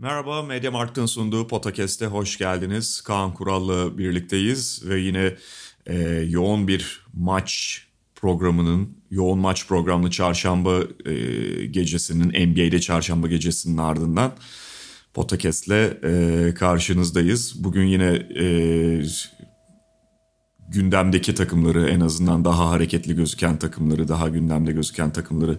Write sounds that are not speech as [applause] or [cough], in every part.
Merhaba, Media Markt'ın sunduğu Podcast'e hoş geldiniz. Kaan Kural'la birlikteyiz ve yine e, yoğun bir maç programının, yoğun maç programlı çarşamba e, gecesinin, NBA'de çarşamba gecesinin ardından Podcast'le e, karşınızdayız. Bugün yine e, gündemdeki takımları en azından daha hareketli gözüken takımları, daha gündemde gözüken takımları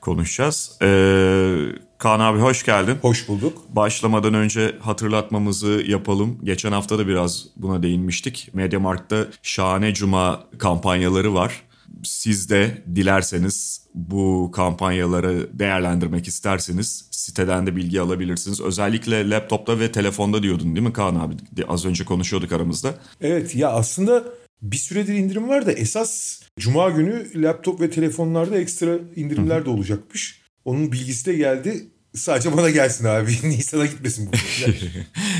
konuşacağız. Ee, Kaan abi hoş geldin. Hoş bulduk. Başlamadan önce hatırlatmamızı yapalım. Geçen hafta da biraz buna değinmiştik. Mediamarkt'ta şahane cuma kampanyaları var. Siz de dilerseniz bu kampanyaları değerlendirmek isterseniz siteden de bilgi alabilirsiniz. Özellikle laptopta ve telefonda diyordun değil mi Kaan abi? Az önce konuşuyorduk aramızda. Evet ya aslında bir süredir indirim var da esas cuma günü laptop ve telefonlarda ekstra indirimler de olacakmış. Onun bilgisi de geldi. Sadece bana gelsin abi. [laughs] Nisan'a gitmesin bu. [laughs]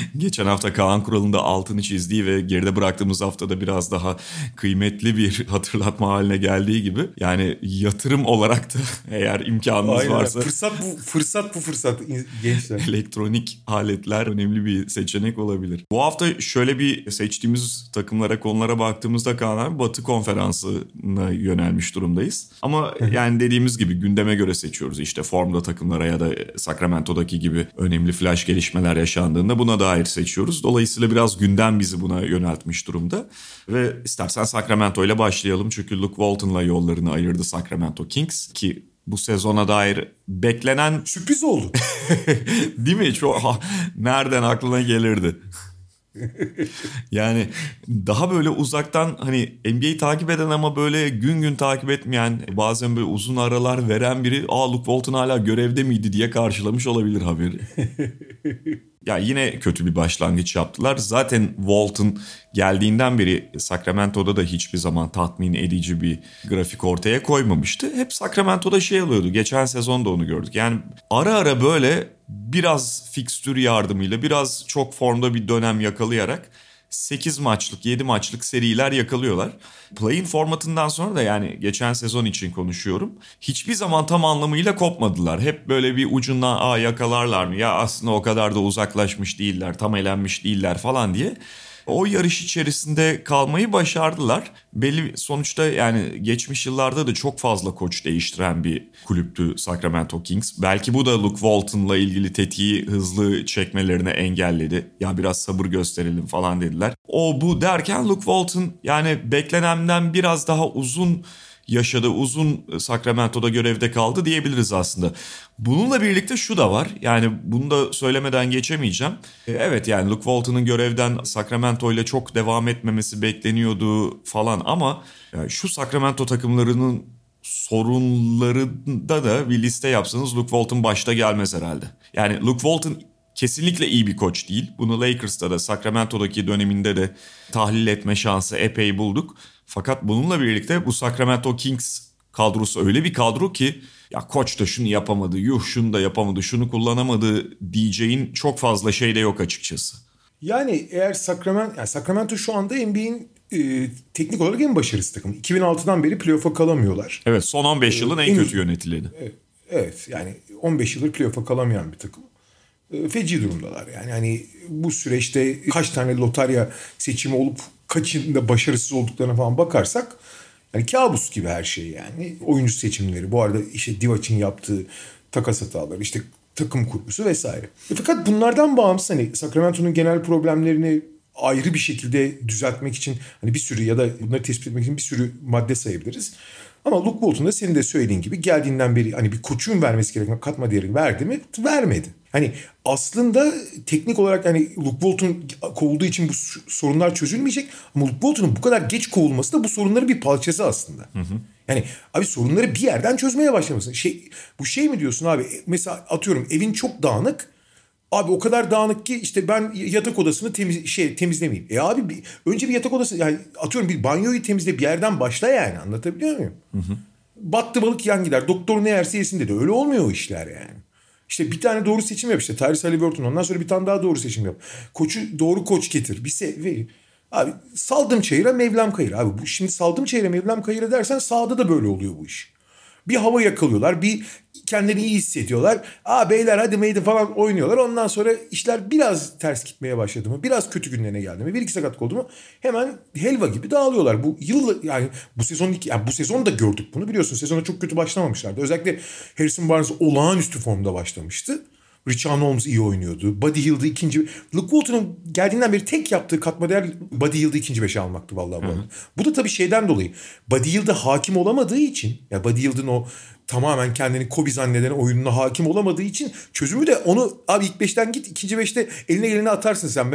[laughs] Geçen hafta Kaan Kural'ın da altını çizdiği ve geride bıraktığımız haftada biraz daha kıymetli bir [laughs] hatırlatma haline geldiği gibi. Yani yatırım olarak da [laughs] eğer imkanınız Aynen. varsa. Fırsat bu fırsat bu fırsat gençler. Elektronik aletler önemli bir seçenek olabilir. Bu hafta şöyle bir seçtiğimiz takımlara konulara baktığımızda Kaan abi Batı konferansına yönelmiş durumdayız. Ama yani dediğimiz gibi gündeme göre seçiyoruz. İşte formda takımlara ya da Sacramento'daki gibi önemli flash gelişmeler yaşandığında buna dair seçiyoruz. Dolayısıyla biraz gündem bizi buna yöneltmiş durumda. Ve istersen Sacramento ile başlayalım. Çünkü Luke Walton'la yollarını ayırdı Sacramento Kings ki bu sezona dair beklenen... [laughs] Sürpriz oldu. [laughs] Değil mi? Çok, nereden aklına gelirdi? [laughs] yani daha böyle uzaktan hani NBA'yi takip eden ama böyle gün gün takip etmeyen bazen böyle uzun aralar veren biri aa Luke Walton hala görevde miydi diye karşılamış olabilir haberi. Ya yine kötü bir başlangıç yaptılar. Zaten Walton geldiğinden beri Sacramento'da da hiçbir zaman tatmin edici bir grafik ortaya koymamıştı. Hep Sacramento'da şey alıyordu. Geçen sezon da onu gördük. Yani ara ara böyle biraz fikstür yardımıyla biraz çok formda bir dönem yakalayarak 8 maçlık 7 maçlık seriler yakalıyorlar. Play-in formatından sonra da yani geçen sezon için konuşuyorum. Hiçbir zaman tam anlamıyla kopmadılar. Hep böyle bir ucundan aa yakalarlar mı? Ya aslında o kadar da uzaklaşmış değiller, tam elenmiş değiller falan diye o yarış içerisinde kalmayı başardılar. Belli sonuçta yani geçmiş yıllarda da çok fazla koç değiştiren bir kulüptü Sacramento Kings. Belki bu da Luke Walton'la ilgili tetiği hızlı çekmelerine engelledi. Ya biraz sabır gösterelim falan dediler. O bu derken Luke Walton yani beklenenden biraz daha uzun yaşadı. Uzun Sacramento'da görevde kaldı diyebiliriz aslında. Bununla birlikte şu da var. Yani bunu da söylemeden geçemeyeceğim. Evet yani Luke Walton'ın görevden Sacramento ile çok devam etmemesi bekleniyordu falan ama yani şu Sacramento takımlarının sorunlarında da bir liste yapsanız Luke Walton başta gelmez herhalde. Yani Luke Walton kesinlikle iyi bir koç değil. Bunu Lakers'ta da Sacramento'daki döneminde de tahlil etme şansı epey bulduk. Fakat bununla birlikte bu Sacramento Kings kadrosu öyle bir kadro ki ya koç da şunu yapamadı, yuh şunu da yapamadı, şunu kullanamadı diyeceğin çok fazla şey de yok açıkçası. Yani eğer Sacramento, yani Sacramento şu anda NBA'in e, teknik olarak en başarısı takım. 2006'dan beri playoff'a kalamıyorlar. Evet son 15 yılın en, en kötü yönetileni. Evet, evet yani 15 yıldır playoff'a kalamayan bir takım. E, feci durumdalar yani. Hani bu süreçte kaç tane lotarya seçimi olup kaçında başarısız olduklarına falan bakarsak yani kabus gibi her şey yani. Oyuncu seçimleri bu arada işte Divac'ın yaptığı takas hataları işte takım kurgusu vesaire. E fakat bunlardan bağımsız hani Sacramento'nun genel problemlerini ayrı bir şekilde düzeltmek için hani bir sürü ya da bunları tespit etmek için bir sürü madde sayabiliriz. Ama Luke Walton da senin de söylediğin gibi geldiğinden beri hani bir koçun vermesi gereken katma değeri verdi mi? Vermedi. Hani aslında teknik olarak hani Luke Walton kovulduğu için bu sorunlar çözülmeyecek. Ama Luke Walton'un bu kadar geç kovulması da bu sorunların bir parçası aslında. Hı hı. Yani abi sorunları bir yerden çözmeye başlaması. Şey, bu şey mi diyorsun abi? Mesela atıyorum evin çok dağınık Abi o kadar dağınık ki işte ben yatak odasını temiz şey temizlemeyeyim. E abi bir, önce bir yatak odası yani atıyorum bir banyoyu temizle bir yerden başla yani anlatabiliyor muyum? Battı balık yan gider. Doktor ne yerse yesin dedi. Öyle olmuyor o işler yani. İşte bir tane doğru seçim yap işte. Tyrese Halliburton. Ondan sonra bir tane daha doğru seçim yap. Koçu doğru koç getir. Bir se Abi saldım çayıra Mevlam kayır. Abi bu şimdi saldım çayıra Mevlam kayır dersen sahada da böyle oluyor bu iş. Bir hava yakalıyorlar. Bir kendilerini iyi hissediyorlar. Aa beyler hadi meydi falan oynuyorlar. Ondan sonra işler biraz ters gitmeye başladı mı? Biraz kötü günlerine geldi mi? Bir iki sakatlık oldu mu? Hemen helva gibi dağılıyorlar. Bu yıl yani bu sezon yani bu sezon da gördük bunu biliyorsun. Sezona çok kötü başlamamışlardı. Özellikle Harrison Barnes olağanüstü formda başlamıştı. Richard Holmes iyi oynuyordu. Buddy Hield'ı ikinci... Luke Walton'un geldiğinden beri tek yaptığı katma değer Buddy Hield'ı ikinci beşe almaktı vallahi bu. Bu da tabii şeyden dolayı. Buddy Hield'a hakim olamadığı için... Ya yani Buddy Hield'ın o tamamen kendini Kobe zanneden oyununa hakim olamadığı için çözümü de onu abi ilk beşten git ikinci beşte eline eline atarsın sen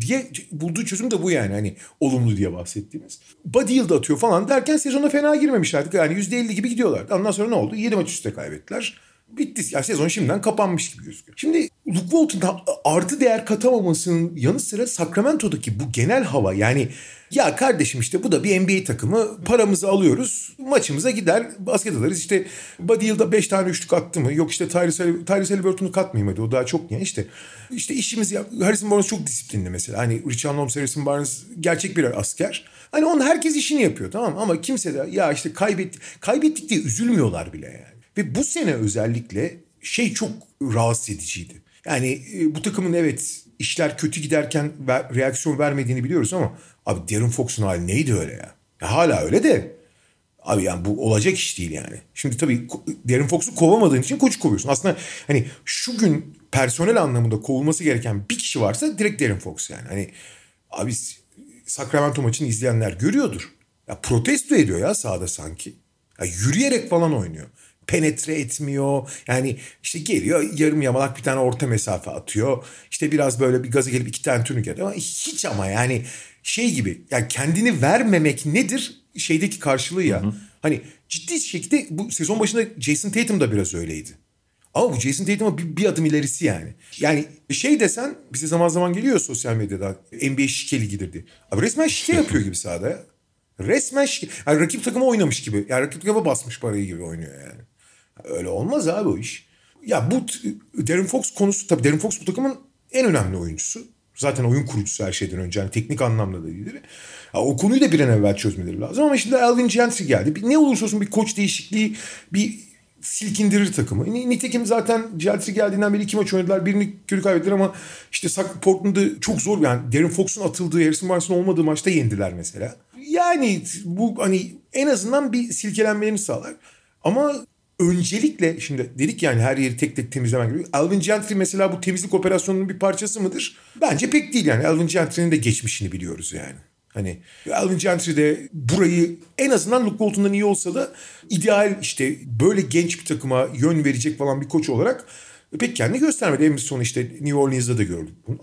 diye bulduğu çözüm de bu yani hani olumlu diye bahsettiğimiz. Buddy Hield atıyor falan derken sezona fena girmemişlerdi. Yani %50 gibi gidiyorlardı. Ondan sonra ne oldu? 7 maç üstte kaybettiler bitti. Yani sezon şimdiden kapanmış gibi gözüküyor. Şimdi Luke Walton'da artı değer katamamasının yanı sıra Sacramento'daki bu genel hava yani ya kardeşim işte bu da bir NBA takımı paramızı alıyoruz maçımıza gider basket alırız işte Buddy Hield'a 5 tane üçlük attı mı yok işte Tyrese, Tyrese Halliburton'u katmayayım hadi o daha çok yani işte işte işimiz ya Harrison Barnes çok disiplinli mesela hani Richard Holmes Harrison Barnes gerçek bir asker hani onun herkes işini yapıyor tamam mı? ama kimse de ya işte kaybetti kaybettik diye üzülmüyorlar bile yani. Ve bu sene özellikle şey çok rahatsız ediciydi. Yani e, bu takımın evet işler kötü giderken reaksiyon vermediğini biliyoruz ama abi Darren Fox'un hali neydi öyle ya? ya hala öyle de Abi yani bu olacak iş değil yani. Şimdi tabii Darren Fox'u kovamadığın için koçu kovuyorsun. Aslında hani şu gün personel anlamında kovulması gereken bir kişi varsa direkt Darren Fox yani. Hani abi Sacramento maçını izleyenler görüyordur. Ya protesto ediyor ya sahada sanki. Ya yürüyerek falan oynuyor penetre etmiyor. Yani işte geliyor yarım yamalak bir tane orta mesafe atıyor. İşte biraz böyle bir gazı gelip iki tane tünük atıyor. Ama hiç ama yani şey gibi yani kendini vermemek nedir şeydeki karşılığı ya. Hı hı. Hani ciddi şekilde bu sezon başında Jason Tatum da biraz öyleydi. Ama bu Jason Tatum'a bir, bir adım ilerisi yani. Yani şey desen bize zaman zaman geliyor sosyal medyada NBA şikeli gidir diye. Abi resmen şike yapıyor gibi sahada ya. Resmen şike. Yani rakip takıma oynamış gibi. Yani rakip takıma basmış parayı gibi oynuyor yani. Öyle olmaz abi o iş. Ya bu Darren Fox konusu tabii Darren Fox bu takımın en önemli oyuncusu. Zaten oyun kurucusu her şeyden önce. Yani teknik anlamda da lideri. Ya o konuyu da bir an evvel çözmeleri lazım. Ama şimdi Alvin Gentry geldi. Bir, ne olursa olsun bir koç değişikliği, bir silkindirir takımı. Nitekim zaten Gentry geldiğinden beri iki maç oynadılar. Birini kötü kaybettiler ama işte Portland'ı çok zor. Yani Darren Fox'un atıldığı, Harrison Barnes'ın olmadığı maçta yendiler mesela. Yani bu hani en azından bir silkelenmelerini sağlar. Ama öncelikle şimdi dedik yani her yeri tek tek temizlemen gerekiyor. Alvin Gentry mesela bu temizlik operasyonunun bir parçası mıdır? Bence pek değil yani. Alvin Gentry'nin de geçmişini biliyoruz yani. Hani Alvin Gentry de burayı en azından Luke Walton'dan iyi olsa da ideal işte böyle genç bir takıma yön verecek falan bir koç olarak pek kendini göstermedi. En son işte New Orleans'da da gördük bunu.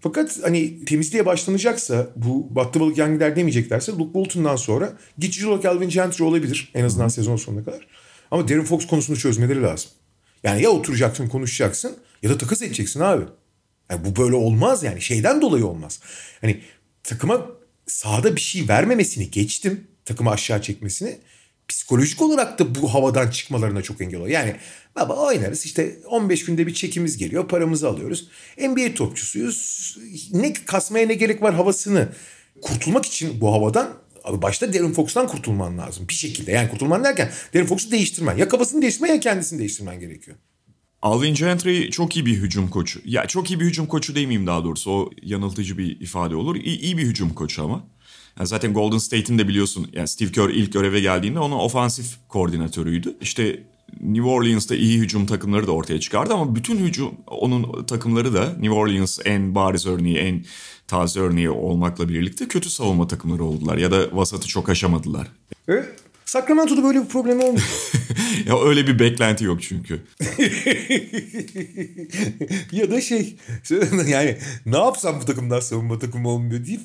Fakat hani temizliğe başlanacaksa bu battı balık yan gider demeyeceklerse Luke Walton'dan sonra geçici olarak Alvin Gentry olabilir en azından sezon sonuna kadar. Ama Darren Fox konusunu çözmeleri lazım. Yani ya oturacaksın konuşacaksın ya da takas edeceksin abi. Yani bu böyle olmaz yani şeyden dolayı olmaz. Hani takıma sahada bir şey vermemesini geçtim. Takımı aşağı çekmesini. Psikolojik olarak da bu havadan çıkmalarına çok engel oluyor. Yani baba oynarız işte 15 günde bir çekimiz geliyor paramızı alıyoruz. NBA topçusuyuz. Ne kasmaya ne gerek var havasını kurtulmak için bu havadan Abi başta Darren Fox'tan kurtulman lazım bir şekilde. Yani kurtulman derken Darren Fox'u değiştirmen. Ya kafasını değiştirmen ya kendisini değiştirmen gerekiyor. Alvin Gentry çok iyi bir hücum koçu. Ya çok iyi bir hücum koçu demeyeyim daha doğrusu. O yanıltıcı bir ifade olur. İyi, iyi bir hücum koçu ama. Yani zaten Golden State'in de biliyorsun yani Steve Kerr ilk göreve geldiğinde onun ofansif koordinatörüydü. İşte New Orleans'ta iyi hücum takımları da ortaya çıkardı ama bütün hücum onun takımları da New Orleans en bariz örneği en taze örneği olmakla birlikte kötü savunma takımları oldular ya da vasatı çok aşamadılar. Evet. Sacramento'da böyle bir problem olmuyor. [laughs] ya öyle bir beklenti yok çünkü. [laughs] ya da şey [laughs] yani ne yapsam bu takımdan savunma takımı olmuyor deyip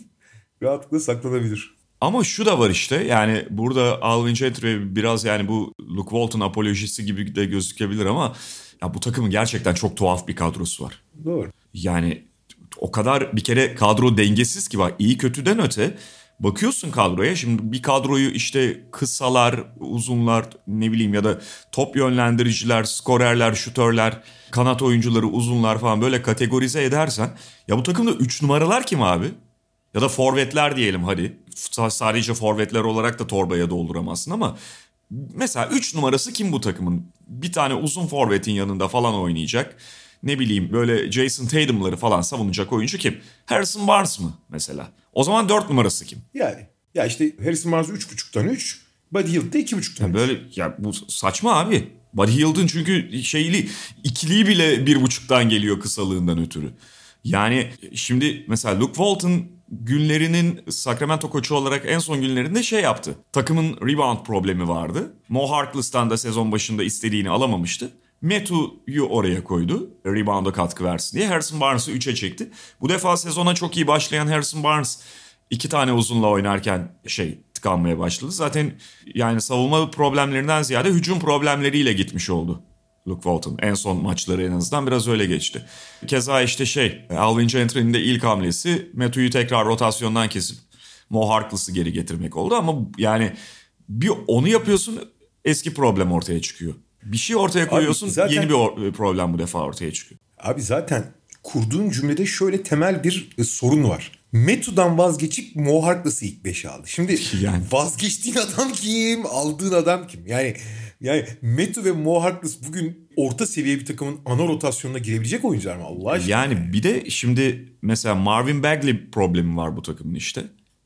rahatlıkla saklanabilir. Ama şu da var işte yani burada Alvin Gentry biraz yani bu Luke Walton apolojisi gibi de gözükebilir ama Ya bu takımın gerçekten çok tuhaf bir kadrosu var. Doğru. Yani o kadar bir kere kadro dengesiz ki bak iyi kötüden öte bakıyorsun kadroya şimdi bir kadroyu işte kısalar, uzunlar ne bileyim ya da top yönlendiriciler, skorerler, şutörler, kanat oyuncuları, uzunlar falan böyle kategorize edersen ya bu takımda 3 numaralar kim abi? Ya da forvetler diyelim hadi. Sadece forvetler olarak da torbaya dolduramazsın ama mesela 3 numarası kim bu takımın? Bir tane uzun forvetin yanında falan oynayacak ne bileyim böyle Jason Tatum'ları falan savunacak oyuncu kim? Harrison Barnes mı mesela? O zaman 4 numarası kim? Yani ya işte Harrison Barnes 3.5'tan 3, Buddy Hield de 2.5'tan ya Böyle ya bu saçma abi. Buddy Hield'ın çünkü şeyli ikiliği bile bir buçuktan geliyor kısalığından ötürü. Yani şimdi mesela Luke Walton günlerinin Sacramento koçu olarak en son günlerinde şey yaptı. Takımın rebound problemi vardı. Mo Harkless'tan da sezon başında istediğini alamamıştı. Metu'yu oraya koydu. Rebound'a katkı versin diye. Harrison Barnes'ı 3'e çekti. Bu defa sezona çok iyi başlayan Harrison Barnes iki tane uzunla oynarken şey tıkanmaya başladı. Zaten yani savunma problemlerinden ziyade hücum problemleriyle gitmiş oldu. Luke Walton. En son maçları en azından biraz öyle geçti. Keza işte şey Alvin Gentry'nin de ilk hamlesi Metu'yu tekrar rotasyondan kesip Mo Harkless'ı geri getirmek oldu ama yani bir onu yapıyorsun eski problem ortaya çıkıyor. Bir şey ortaya koyuyorsun zaten, yeni bir problem bu defa ortaya çıkıyor. Abi zaten kurduğun cümlede şöyle temel bir e, sorun var. Metu'dan vazgeçip Mo Harkless'ı ilk beşe aldı. Şimdi yani. vazgeçtiğin adam kim? Aldığın adam kim? Yani yani Metu ve Mo Harkless bugün orta seviye bir takımın ana rotasyonuna girebilecek oyuncular mı Allah aşkına? Yani bir de şimdi mesela Marvin Bagley problemi var bu takımın işte.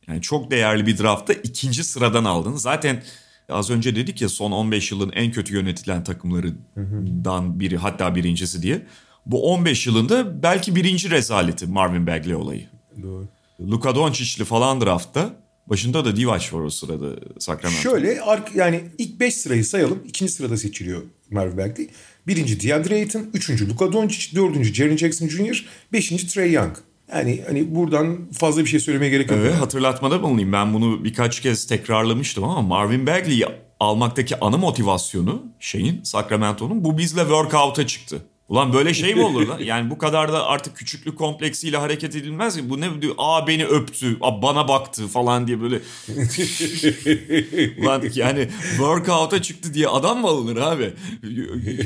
Yani çok değerli bir draftta ikinci sıradan aldın. Zaten Az önce dedik ya son 15 yılın en kötü yönetilen takımlarından biri hatta birincisi diye. Bu 15 yılında belki birinci rezaleti Marvin Bagley olayı. Doğru. Luka Doncic'li falan draftta. Başında da Divac var o sırada Sacramento. Şöyle yani ilk 5 sırayı sayalım. İkinci sırada seçiliyor Marvin Bagley. Birinci DeAndre Ayton, üçüncü Luka Doncic, dördüncü Jaren Jackson Jr., beşinci Trey Young. Yani hani buradan fazla bir şey söylemeye gerek yok. Evet hatırlatmada bulunayım. Ben bunu birkaç kez tekrarlamıştım ama Marvin Bagley'i almaktaki ana motivasyonu şeyin Sacramento'nun bu bizle workout'a çıktı. Ulan böyle şey mi olur lan? [laughs] Yani bu kadar da artık küçüklük kompleksiyle hareket edilmez ki. Bu ne diyor? Aa beni öptü, aa bana baktı falan diye böyle. [laughs] Ulan yani workout'a çıktı diye adam mı alınır abi?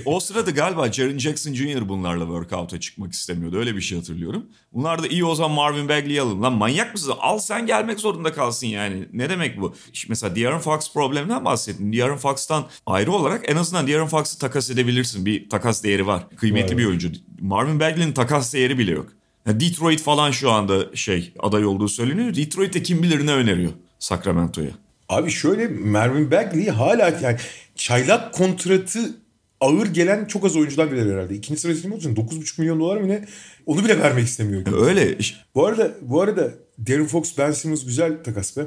O sırada galiba Jaren Jackson Jr. bunlarla workout'a çıkmak istemiyordu. Öyle bir şey hatırlıyorum. Bunlar da iyi o zaman Marvin Bagley'i alın. Lan manyak mısın? Al sen gelmek zorunda kalsın yani. Ne demek bu? Şimdi mesela De'Aaron Fox probleminden bahsettin. De'Aaron Fox'tan ayrı olarak en azından De'Aaron Fox'ı takas edebilirsin. Bir takas değeri var kıymetli evet. bir oyuncu. Marvin Bagley'nin takas değeri bile yok. Yani Detroit falan şu anda şey aday olduğu söyleniyor. Detroit'te kim bilir ne öneriyor Sacramento'ya. Abi şöyle Marvin Bagley hala yani çaylak kontratı ağır gelen çok az oyuncular bile herhalde. İkinci sırası kim olsun? 9,5 milyon dolar mı ne? Onu bile vermek istemiyor. Öyle. Bu arada bu arada Darren Fox, Ben Simmons güzel takas be.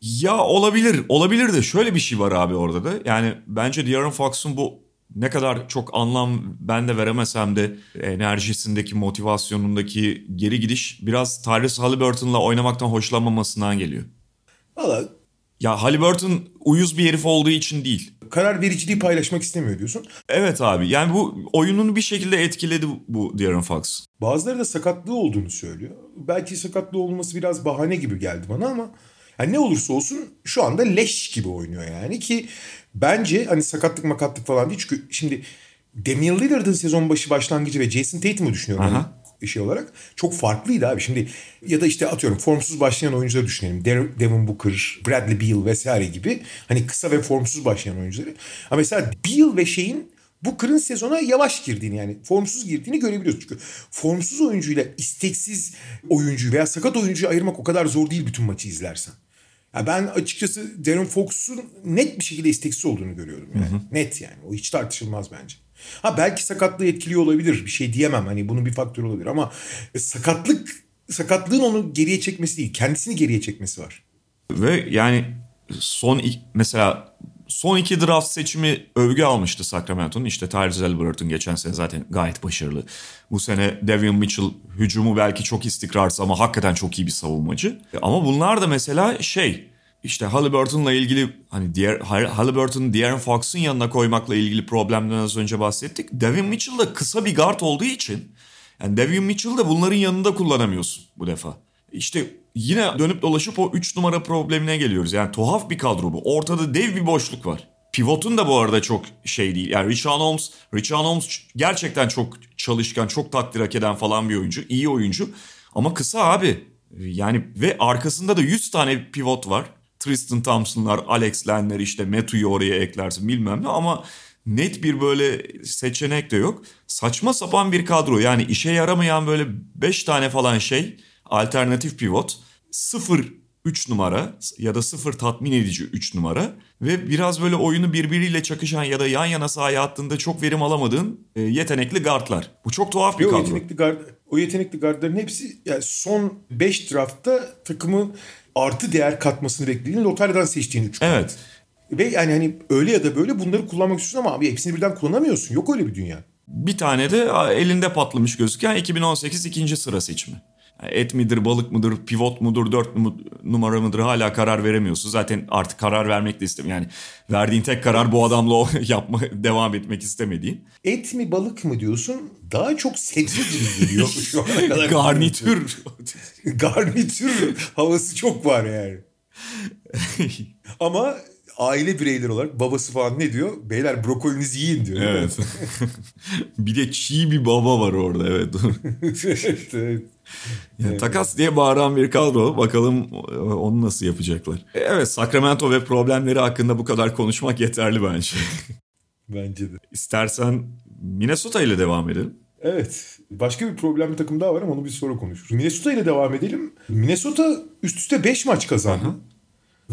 Ya olabilir. Olabilir de şöyle bir şey var abi orada da. Yani bence Darren Fox'un bu ne kadar çok anlam ben de veremesem de enerjisindeki, motivasyonundaki geri gidiş biraz Tyrese Halliburton'la oynamaktan hoşlanmamasından geliyor. Valla ya Halliburton uyuz bir herif olduğu için değil. Karar vericiliği paylaşmak istemiyor diyorsun. Evet abi yani bu oyununu bir şekilde etkiledi bu De'Aaron Fox. Bazıları da sakatlığı olduğunu söylüyor. Belki sakatlığı olması biraz bahane gibi geldi bana ama yani ne olursa olsun şu anda leş gibi oynuyor yani ki bence hani sakatlık makatlık falan değil çünkü şimdi Damian Lillard'ın sezon başı başlangıcı ve Jason Tatum'u düşünüyorum. Aha. Yani şey olarak çok farklıydı abi. Şimdi ya da işte atıyorum formsuz başlayan oyuncuları düşünelim. Devin Booker, Bradley Beal vesaire gibi hani kısa ve formsuz başlayan oyuncuları. Ama mesela Beal ve şeyin Booker'ın sezona yavaş girdiğini yani formsuz girdiğini görebiliyoruz. Çünkü formsuz oyuncuyla isteksiz oyuncuyu veya sakat oyuncuyu ayırmak o kadar zor değil bütün maçı izlersen. Ya ben açıkçası Darren Fox'un net bir şekilde isteksiz olduğunu görüyorum yani. Hı hı. Net yani. O hiç tartışılmaz bence. Ha belki sakatlığı etkiliyor olabilir. Bir şey diyemem. Hani bunun bir faktörü olabilir ama sakatlık sakatlığın onu geriye çekmesi değil. Kendisini geriye çekmesi var. Ve yani son mesela son iki draft seçimi övgü almıştı Sacramento'nun. İşte Tyrese Halliburton geçen sene zaten gayet başarılı. Bu sene Devin Mitchell hücumu belki çok istikrarsız ama hakikaten çok iyi bir savunmacı. Ama bunlar da mesela şey işte Halliburton'la ilgili hani diğer Halliburton'u De'Aaron Fox'un yanına koymakla ilgili problemden az önce bahsettik. Devin Mitchell da kısa bir guard olduğu için yani Devin Mitchell da bunların yanında kullanamıyorsun bu defa. İşte yine dönüp dolaşıp o 3 numara problemine geliyoruz. Yani tuhaf bir kadro bu. Ortada dev bir boşluk var. Pivot'un da bu arada çok şey değil. Yani Richard Holmes, Richard Holmes gerçekten çok çalışkan, çok takdir hak eden falan bir oyuncu. iyi oyuncu. Ama kısa abi. Yani ve arkasında da 100 tane pivot var. Tristan Thompson'lar, Alex Len'ler işte Metu'yu oraya eklersin bilmem ne ama net bir böyle seçenek de yok. Saçma sapan bir kadro yani işe yaramayan böyle 5 tane falan şey alternatif pivot. Sıfır 3 numara ya da sıfır tatmin edici 3 numara ve biraz böyle oyunu birbiriyle çakışan ya da yan yana sahaya attığında çok verim alamadığın e, yetenekli guardlar. Bu çok tuhaf bir kadro. Yetenekli guard, o yetenekli guardların hepsi yani son 5 draftta takımın artı değer katmasını beklediğin lotaryadan seçtiğin 3 Evet. Ve yani hani öyle ya da böyle bunları kullanmak istiyorsun ama abi hepsini birden kullanamıyorsun. Yok öyle bir dünya. Bir tane de elinde patlamış gözüken 2018 ikinci sıra seçimi. Et midir, balık mıdır, pivot mudur, dört numara mıdır hala karar veremiyorsun. Zaten artık karar vermek de istemiyorum. Yani verdiğin tek karar bu adamla o [laughs] yapma, devam etmek istemediğin. Et mi balık mı diyorsun? Daha çok sebze gibi geliyor şu ana kadar. [laughs] Garnitür. [laughs] Garnitür havası çok var yani. Ama aile bireyleri olarak babası falan ne diyor? Beyler brokolinizi yiyin diyor. Evet. bir de çiğ bir baba var orada evet. evet, evet. Yani evet. Takas diye bağıran bir kadro. Bakalım onu nasıl yapacaklar. Evet Sacramento ve problemleri hakkında bu kadar konuşmak yeterli bence. [laughs] bence de. İstersen Minnesota ile devam edelim. Evet. Başka bir problemli takım daha var ama onu bir sonra konuşuruz. Minnesota ile devam edelim. Minnesota üst üste 5 maç kazandı. Hı-hı.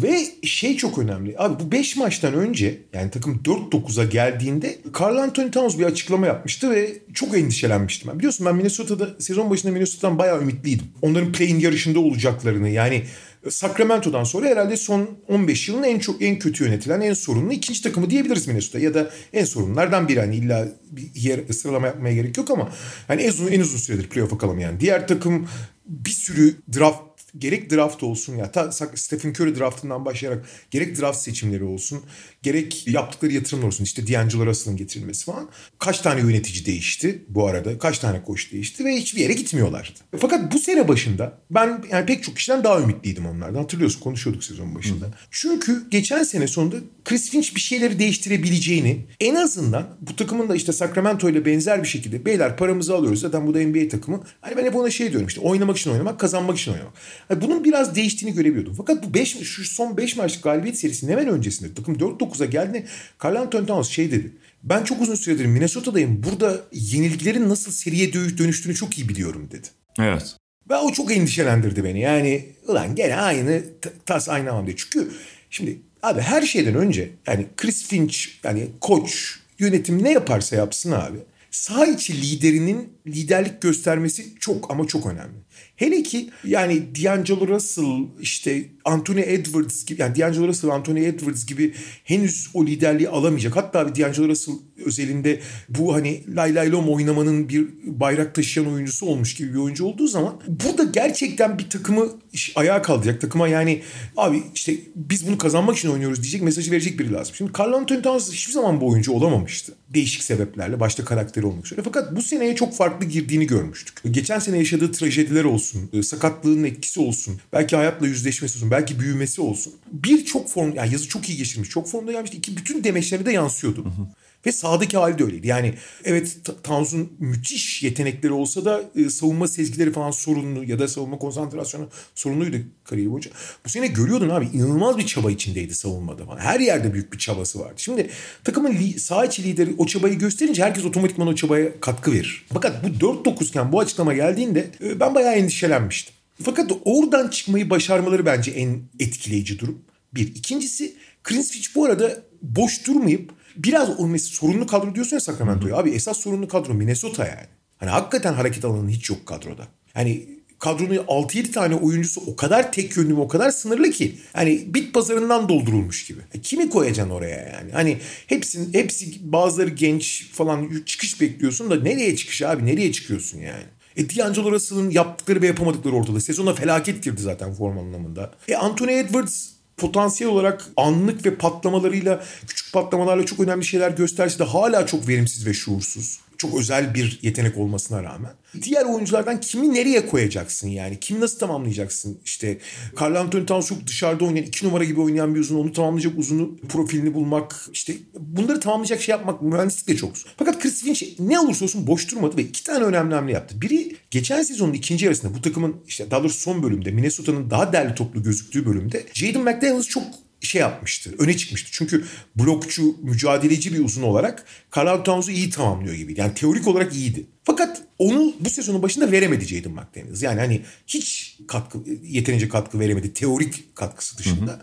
Ve şey çok önemli. Abi bu 5 maçtan önce yani takım 4-9'a geldiğinde Carl Anthony Towns bir açıklama yapmıştı ve çok endişelenmiştim. Ben. Biliyorsun ben Minnesota'da sezon başında Minnesota'dan bayağı ümitliydim. Onların play-in yarışında olacaklarını yani Sacramento'dan sonra herhalde son 15 yılın en çok en kötü yönetilen en sorunlu ikinci takımı diyebiliriz Minnesota ya da en sorunlardan biri hani illa bir yer sıralama yapmaya gerek yok ama hani en uzun en uzun süredir playoff'a kalamayan diğer takım bir sürü draft gerek draft olsun ya ta Stephen Curry draftından başlayarak gerek draft seçimleri olsun gerek yaptıkları yatırımlar olsun işte D'Angelo Russell'ın getirilmesi falan kaç tane yönetici değişti bu arada kaç tane koç değişti ve hiçbir yere gitmiyorlardı. Fakat bu sene başında ben yani pek çok kişiden daha ümitliydim onlardan hatırlıyorsun konuşuyorduk sezon başında. Hı. Çünkü geçen sene sonunda Chris Finch bir şeyleri değiştirebileceğini en azından bu takımın da işte Sacramento ile benzer bir şekilde beyler paramızı alıyoruz zaten bu da NBA takımı. Hani ben hep ona şey diyorum işte oynamak için oynamak kazanmak için oynamak. Yani bunun biraz değiştiğini görebiliyordum. Fakat bu 5 şu son 5 maçlık galibiyet serisinin hemen öncesinde takım 4-9'a geldiğinde Carl Anthony Towns şey dedi. Ben çok uzun süredir Minnesota'dayım. Burada yenilgilerin nasıl seriye dönüştüğünü çok iyi biliyorum dedi. Evet. Ve o çok endişelendirdi beni. Yani ulan gene aynı tas aynı hamam diye. Çünkü şimdi abi her şeyden önce yani Chris Finch yani koç yönetim ne yaparsa yapsın abi. Sağ içi liderinin liderlik göstermesi çok ama çok önemli. Hele ki yani D'Angelo Russell işte Anthony Edwards gibi yani D'Angelo Russell Anthony Edwards gibi henüz o liderliği alamayacak. Hatta bir D'Angelo Russell özelinde bu hani lay lay lom oynamanın bir bayrak taşıyan oyuncusu olmuş gibi bir oyuncu olduğu zaman burada gerçekten bir takımı ayağa kaldıracak. Takıma yani abi işte biz bunu kazanmak için oynuyoruz diyecek mesajı verecek biri lazım. Şimdi Carl Anthony Towns hiçbir zaman bu oyuncu olamamıştı. Değişik sebeplerle başta karakteri olmak üzere. Fakat bu seneye çok farklı girdiğini görmüştük. Geçen sene yaşadığı trajediler olsun, e, sakatlığın etkisi olsun, belki hayatla yüzleşmesi olsun, belki büyümesi olsun. Birçok form, yani yazı çok iyi geçirmiş, çok formda gelmişti. İki, bütün demeçleri de yansıyordu. Hı hı. Ve sağdaki hali de öyleydi. Yani evet Tanzun müthiş yetenekleri olsa da e, savunma sezgileri falan sorunlu ya da savunma konsantrasyonu sorunluydu kariyeri boyunca. Bu sene görüyordun abi inanılmaz bir çaba içindeydi savunmada falan. Her yerde büyük bir çabası vardı. Şimdi takımın li- sağ içi lideri o çabayı gösterince herkes otomatikman o çabaya katkı verir. Fakat bu 4-9 iken bu açıklama geldiğinde e, ben bayağı endişelenmiştim. Fakat oradan çıkmayı başarmaları bence en etkileyici durum. Bir. İkincisi Chris Finch bu arada boş durmayıp biraz o sorunlu kadro diyorsun ya Sacramento'ya. Abi esas sorunlu kadro Minnesota yani. Hani hakikaten hareket alanı hiç yok kadroda. Hani kadronun 6-7 tane oyuncusu o kadar tek yönlü o kadar sınırlı ki. Hani bit pazarından doldurulmuş gibi. E kimi koyacaksın oraya yani? Hani hepsinin hepsi bazıları genç falan çıkış bekliyorsun da nereye çıkış abi? Nereye çıkıyorsun yani? E D'Angelo Russell'ın yaptıkları ve yapamadıkları ortada. Sezona felaket girdi zaten form anlamında. E Anthony Edwards potansiyel olarak anlık ve patlamalarıyla, küçük patlamalarla çok önemli şeyler gösterse de hala çok verimsiz ve şuursuz. Çok özel bir yetenek olmasına rağmen. Diğer oyunculardan kimi nereye koyacaksın yani? Kimi nasıl tamamlayacaksın? İşte Carl Anthony Towns çok dışarıda oynayan, iki numara gibi oynayan bir uzun. Onu tamamlayacak uzunu profilini bulmak. işte bunları tamamlayacak şey yapmak mühendislik de çok zor. Fakat Chris Finch ne olursa olsun boş durmadı ve iki tane önemli hamle yaptı. Biri geçen sezonun ikinci yarısında bu takımın işte daha doğrusu son bölümde Minnesota'nın daha derli toplu gözüktüğü bölümde Jaden McDaniels çok şey yapmıştı, öne çıkmıştı. Çünkü blokçu, mücadeleci bir uzun olarak Carl Towns'u iyi tamamlıyor gibiydi. Yani teorik olarak iyiydi. Fakat onu bu sezonun başında veremedi Jaden McDaniels. Yani hani hiç katkı, yeterince katkı veremedi teorik katkısı dışında. Hı hı.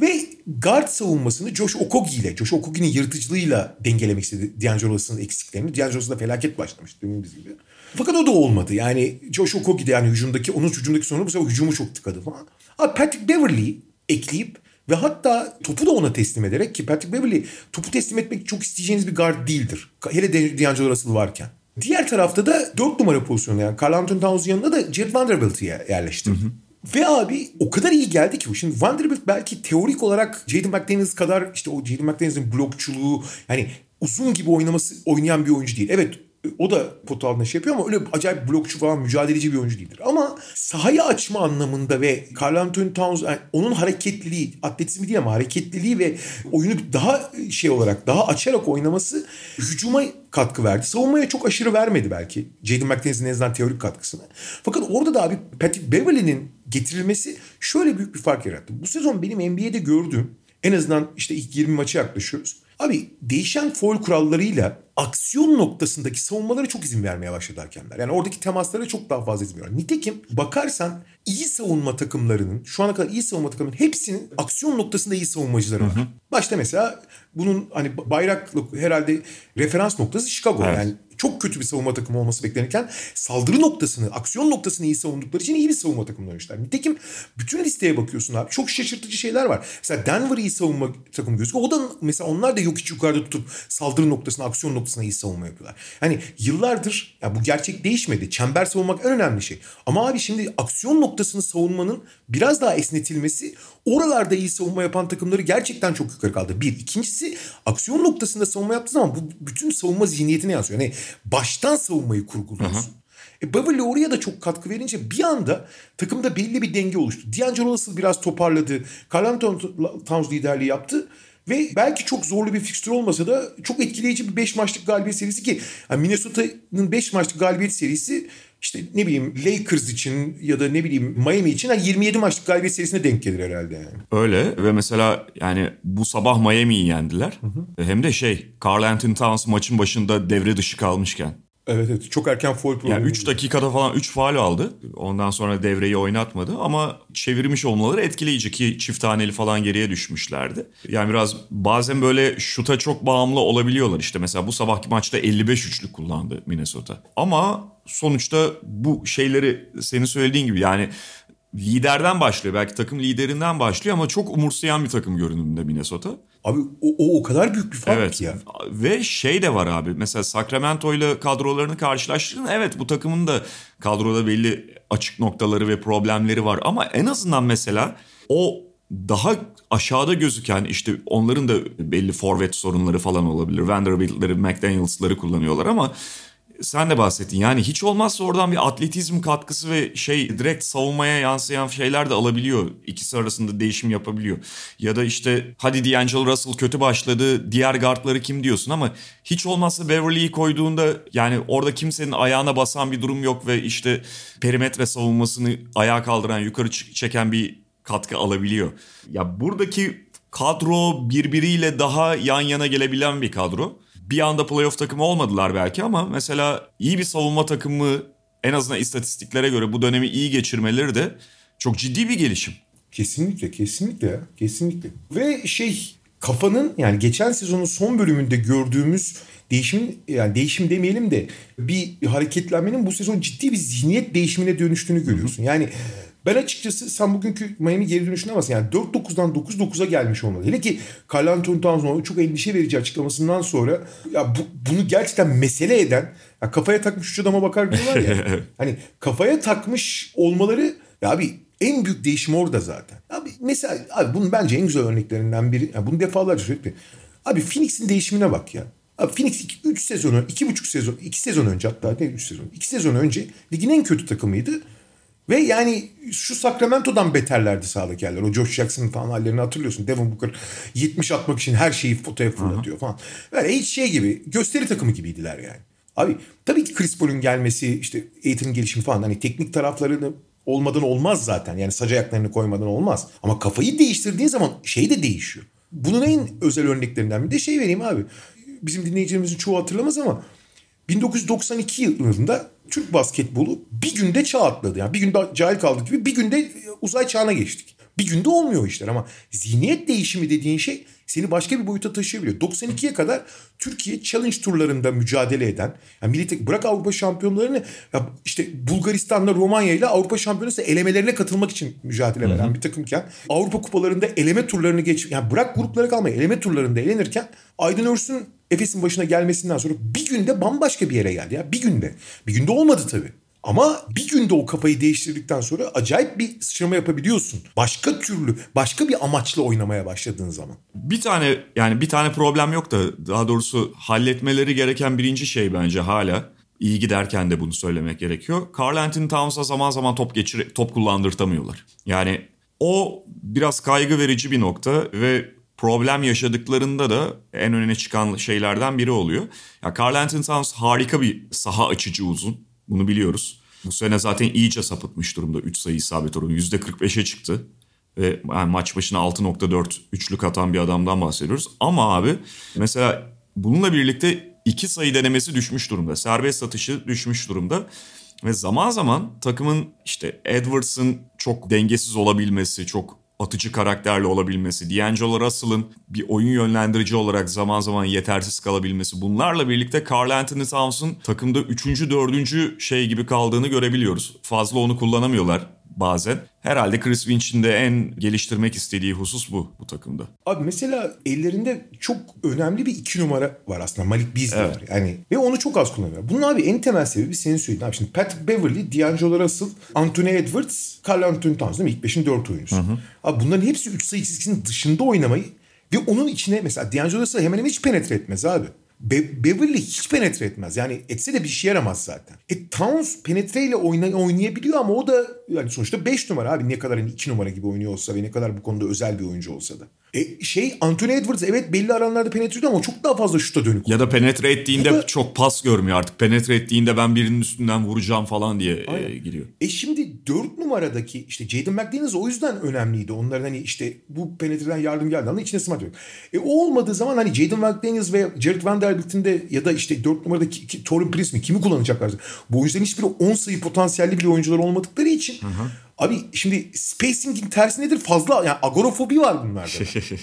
Ve guard savunmasını Josh Okogie ile, Josh Okogie'nin yırtıcılığıyla dengelemek istedi D'Angelo Russell'ın eksiklerini. D'Angelo Russell da felaket başlamıştı dediğimiz gibi. Fakat o da olmadı. Yani Josh Okogie de yani hücumdaki, onun hücumdaki sorunu bu sefer hücumu çok tıkadı falan. Abi Patrick Beverly ekleyip ve hatta topu da ona teslim ederek ki Patrick Beverly topu teslim etmek çok isteyeceğiniz bir guard değildir. Hele D'Angelo Russell varken. Diğer tarafta da 4 numara pozisyonu yani Carl Anthony Towns'un yanında da Jared Vanderbilt'i yerleştirdi. Hı hı. Ve abi o kadar iyi geldi ki bu. Şimdi Vanderbilt belki teorik olarak Jaden McDaniels kadar işte o Jaden McDaniels'in blokçuluğu yani uzun gibi oynaması oynayan bir oyuncu değil. Evet o da pot altında şey yapıyor ama öyle acayip blokçu falan mücadeleci bir oyuncu değildir. Ama sahayı açma anlamında ve Carl Anthony Towns yani onun hareketliliği, atletizmi değil ama hareketliliği ve oyunu daha şey olarak daha açarak oynaması hücuma katkı verdi. Savunmaya çok aşırı vermedi belki. Jaden McDaniels'in en azından teorik katkısını. Fakat orada da abi Patrick Beverly'nin getirilmesi şöyle büyük bir fark yarattı. Bu sezon benim NBA'de gördüğüm en azından işte ilk 20 maça yaklaşıyoruz. Abi değişen foul kurallarıyla aksiyon noktasındaki savunmalara çok izin vermeye başladı hakemler. Yani oradaki temaslara çok daha fazla izin veriyorlar. Nitekim bakarsan iyi savunma takımlarının, şu ana kadar iyi savunma takımlarının hepsinin aksiyon noktasında iyi savunmacıları var. Hı hı. Başta mesela bunun hani bayraklı herhalde referans noktası Chicago. Evet. Yani çok kötü bir savunma takımı olması beklenirken saldırı noktasını, aksiyon noktasını iyi savundukları için iyi bir savunma takımı oynamışlar. Nitekim bütün listeye bakıyorsun abi. Çok şaşırtıcı şeyler var. Mesela Denver iyi savunma takımı gözüküyor. O da mesela onlar da yok hiç yukarıda tutup saldırı noktasına, aksiyon noktasına iyi savunma yapıyorlar. Hani yıllardır ya bu gerçek değişmedi. Çember savunmak en önemli şey. Ama abi şimdi aksiyon noktasını savunmanın biraz daha esnetilmesi oralarda iyi savunma yapan takımları gerçekten çok yukarı kaldı. Bir. ikincisi aksiyon noktasında savunma yaptığı zaman bu bütün savunma zihniyetine yansıyor. Yani baştan savunmayı kurguluyorsun. Hı hı. E Beverly oraya da çok katkı verince bir anda takımda belli bir denge oluştu. D'Angelo Russell biraz toparladı. Carl Anthony Towns liderliği yaptı. Ve belki çok zorlu bir fikstür olmasa da çok etkileyici bir 5 maçlık galibiyet serisi ki yani Minnesota'nın 5 maçlık galibiyet serisi işte ne bileyim Lakers için ya da ne bileyim Miami için yani 27 maçlık galibiyet serisine denk gelir herhalde yani. Öyle ve mesela yani bu sabah Miami'yi yendiler. Hı hı. Hem de şey Carl Anthony Towns maçın başında devre dışı kalmışken. Evet evet çok erken foul problemi. Yani 3 dakikada falan 3 faal aldı. Ondan sonra devreyi oynatmadı ama çevirmiş olmaları etkileyici ki çift taneli falan geriye düşmüşlerdi. Yani biraz bazen böyle şuta çok bağımlı olabiliyorlar. İşte mesela bu sabahki maçta 55 üçlük kullandı Minnesota. Ama sonuçta bu şeyleri senin söylediğin gibi yani liderden başlıyor. Belki takım liderinden başlıyor ama çok umursayan bir takım görünümünde Minnesota. Abi o, o, o kadar büyük bir fark evet. ya. Ve şey de var abi. Mesela Sacramento ile kadrolarını karşılaştırdın. Evet bu takımın da kadroda belli açık noktaları ve problemleri var. Ama en azından mesela o daha aşağıda gözüken işte onların da belli forvet sorunları falan olabilir. Vanderbilt'leri, McDaniels'ları kullanıyorlar ama sen de bahsettin. Yani hiç olmazsa oradan bir atletizm katkısı ve şey direkt savunmaya yansıyan şeyler de alabiliyor. İkisi arasında değişim yapabiliyor. Ya da işte hadi D'Angelo Russell kötü başladı. Diğer guardları kim diyorsun ama hiç olmazsa Beverly'yi koyduğunda yani orada kimsenin ayağına basan bir durum yok ve işte perimetre savunmasını ayağa kaldıran, yukarı çeken bir katkı alabiliyor. Ya buradaki kadro birbiriyle daha yan yana gelebilen bir kadro bir anda playoff takımı olmadılar belki ama mesela iyi bir savunma takımı en azından istatistiklere göre bu dönemi iyi geçirmeleri de çok ciddi bir gelişim. Kesinlikle kesinlikle ya kesinlikle. Ve şey kafanın yani geçen sezonun son bölümünde gördüğümüz değişim yani değişim demeyelim de bir hareketlenmenin bu sezon ciddi bir zihniyet değişimine dönüştüğünü görüyorsun. Yani ben açıkçası sen bugünkü Miami geri dönüşüne basın. Yani 4-9'dan 9-9'a gelmiş olmalı. Hele ki Carl Anthony Towns'un çok endişe verici açıklamasından sonra ya bu, bunu gerçekten mesele eden ya kafaya takmış üç adama bakar diyorlar ya. [laughs] hani kafaya takmış olmaları ya abi En büyük değişim orada zaten. Abi mesela abi bunun bence en güzel örneklerinden biri. Yani bunu defalarca söyledim. Abi Phoenix'in değişimine bak ya. Abi Phoenix 3 sezon, 2,5 sezon, 2 sezon önce hatta değil 3 sezon. 2 sezon önce ligin en kötü takımıydı. Ve yani şu Sacramento'dan beterlerdi sağdaki yerler. O Josh Jackson'ın falan hallerini hatırlıyorsun. Devin Booker 70 atmak için her şeyi potaya fırlatıyor falan. Böyle hiç şey gibi gösteri takımı gibiydiler yani. Abi tabii ki Chris Paul'un gelmesi işte eğitim gelişimi falan hani teknik taraflarını olmadan olmaz zaten. Yani sac ayaklarını koymadan olmaz. Ama kafayı değiştirdiğin zaman şey de değişiyor. Bunun en özel örneklerinden bir de şey vereyim abi. Bizim dinleyicilerimizin çoğu hatırlamaz ama 1992 yılında Türk basketbolu bir günde çağ atladı. Yani bir günde cahil kaldık gibi bir günde uzay çağına geçtik. Bir günde olmuyor işler ama zihniyet değişimi dediğin şey seni başka bir boyuta taşıyabiliyor. 92'ye kadar Türkiye challenge turlarında mücadele eden, yani milli bırak Avrupa şampiyonlarını ya işte Bulgaristan'la Romanya ile Avrupa şampiyonası elemelerine katılmak için mücadele veren bir takımken Avrupa kupalarında eleme turlarını geç yani bırak gruplara kalmayı eleme turlarında elenirken Aydın Örsün Efes'in başına gelmesinden sonra bir günde bambaşka bir yere geldi ya bir günde. Bir günde olmadı tabii. Ama bir günde o kafayı değiştirdikten sonra acayip bir sıçrama yapabiliyorsun. Başka türlü, başka bir amaçla oynamaya başladığın zaman. Bir tane yani bir tane problem yok da daha doğrusu halletmeleri gereken birinci şey bence hala iyi giderken de bunu söylemek gerekiyor. Carl Anthony Towns'a zaman zaman top geçir top kullandırtamıyorlar. Yani o biraz kaygı verici bir nokta ve problem yaşadıklarında da en öne çıkan şeylerden biri oluyor. Ya Carl Anthony Towns harika bir saha açıcı uzun. Bunu biliyoruz. Bu sene zaten iyice sapıtmış durumda 3 sayı isabet oranı. %45'e çıktı. Ve yani maç başına 6.4 üçlük atan bir adamdan bahsediyoruz. Ama abi mesela bununla birlikte iki sayı denemesi düşmüş durumda. Serbest satışı düşmüş durumda. Ve zaman zaman takımın işte Edwards'ın çok dengesiz olabilmesi, çok atıcı karakterli olabilmesi, D'Angelo Russell'ın bir oyun yönlendirici olarak zaman zaman yetersiz kalabilmesi bunlarla birlikte Carl Anthony Towns'un takımda 3. 4. şey gibi kaldığını görebiliyoruz. Fazla onu kullanamıyorlar bazen. Herhalde Chris Finch'in de en geliştirmek istediği husus bu bu takımda. Abi mesela ellerinde çok önemli bir iki numara var aslında. Malik Beasley evet. var. Yani ve onu çok az kullanıyor. Bunun abi en temel sebebi senin söylediğin. Abi şimdi Pat Beverly, D'Angelo Russell, Anthony Edwards, Carl Anthony Towns değil mi? İlk beşin dört oyuncusu. Hı hı. Abi bunların hepsi üç sayı çizgisinin dışında oynamayı ve onun içine mesela D'Angelo Russell hemen hemen hiç penetre etmez abi. Be- Beverly hiç penetre etmez. Yani etse de bir şey yaramaz zaten. E Towns penetreyle oyna- oynayabiliyor ama o da yani sonuçta 5 numara abi. Ne kadar hani 2 numara gibi oynuyor olsa ve ne kadar bu konuda özel bir oyuncu olsa da. E şey Anthony Edwards evet belli alanlarda penetre ediyor ama çok daha fazla şuta dönük. Ya da penetre ettiğinde da... çok pas görmüyor artık. Penetre ettiğinde ben birinin üstünden vuracağım falan diye e, giriyor. E şimdi 4 numaradaki işte Jaden McDaniels o yüzden önemliydi. Onların hani işte bu penetreden yardım geldi ama içine smart yok. E o olmadığı zaman hani Jaden McDaniels ve Jared Vanderbilt'in de ya da işte 4 numaradaki ki, Torin Prince mi kimi kullanacaklar? Bu oyuncuların hiçbiri 10 sayı potansiyelli bir oyuncular olmadıkları için hı hı Abi şimdi spacing'in tersi nedir? Fazla yani agorafobi var bunlarda.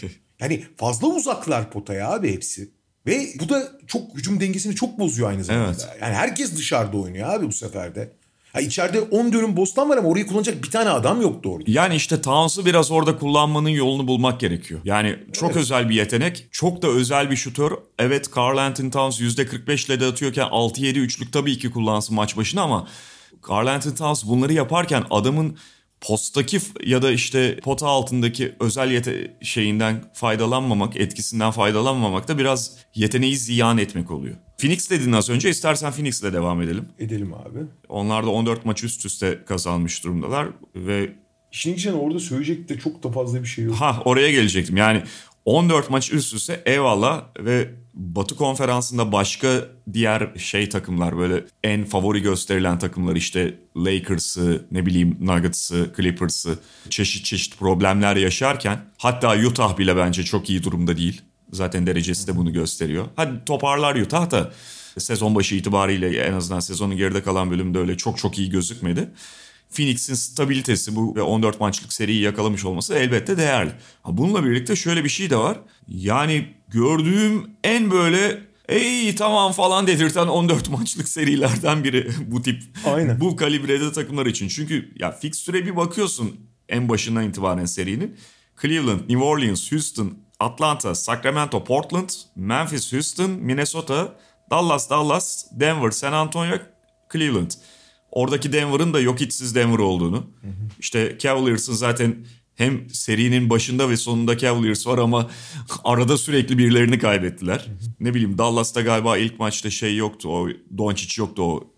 [laughs] yani fazla uzaklar potaya abi hepsi. Ve bu da çok hücum dengesini çok bozuyor aynı zamanda. Evet. Yani herkes dışarıda oynuyor abi bu seferde. Ha içeride 10 dönüm bostan var ama orayı kullanacak bir tane adam yok doğru. Yani işte Towns'u biraz orada kullanmanın yolunu bulmak gerekiyor. Yani çok evet. özel bir yetenek. Çok da özel bir şutör. Evet Carl Anthony Towns %45 ile de atıyorken 6-7 üçlük tabii ki kullansın maç başına ama Carl Anthony Towns bunları yaparken adamın postaki ya da işte pota altındaki özel yete şeyinden faydalanmamak, etkisinden faydalanmamak da biraz yeteneği ziyan etmek oluyor. Phoenix dedin az önce istersen Phoenix'le devam edelim. Edelim abi. Onlar da 14 maç üst üste kazanmış durumdalar ve İşin içine orada söyleyecek de çok da fazla bir şey yok. Ha oraya gelecektim. Yani 14 maç üst üste eyvallah ve Batı konferansında başka diğer şey takımlar böyle en favori gösterilen takımlar işte Lakers'ı ne bileyim Nuggets'ı Clippers'ı çeşit çeşit problemler yaşarken hatta Utah bile bence çok iyi durumda değil. Zaten derecesi de bunu gösteriyor. Hadi toparlar Utah da sezon başı itibariyle en azından sezonun geride kalan bölümünde öyle çok çok iyi gözükmedi. Phoenix'in stabilitesi bu ve 14 maçlık seriyi yakalamış olması elbette değerli. Bununla birlikte şöyle bir şey de var. Yani gördüğüm en böyle ey tamam falan dedirten 14 maçlık serilerden biri [laughs] bu tip Aynen. bu kalibrede takımlar için. Çünkü ya fikstüre bir bakıyorsun en başından itibaren serinin. Cleveland, New Orleans, Houston, Atlanta, Sacramento, Portland, Memphis, Houston, Minnesota, Dallas, Dallas, Denver, San Antonio, Cleveland. Oradaki Denver'ın da yok içsiz Denver olduğunu. İşte Cavaliers'ın zaten hem serinin başında ve sonunda Cavaliers var ama [laughs] arada sürekli birilerini kaybettiler. Ne bileyim Dallas'ta galiba ilk maçta şey yoktu. O Doncic yoktu o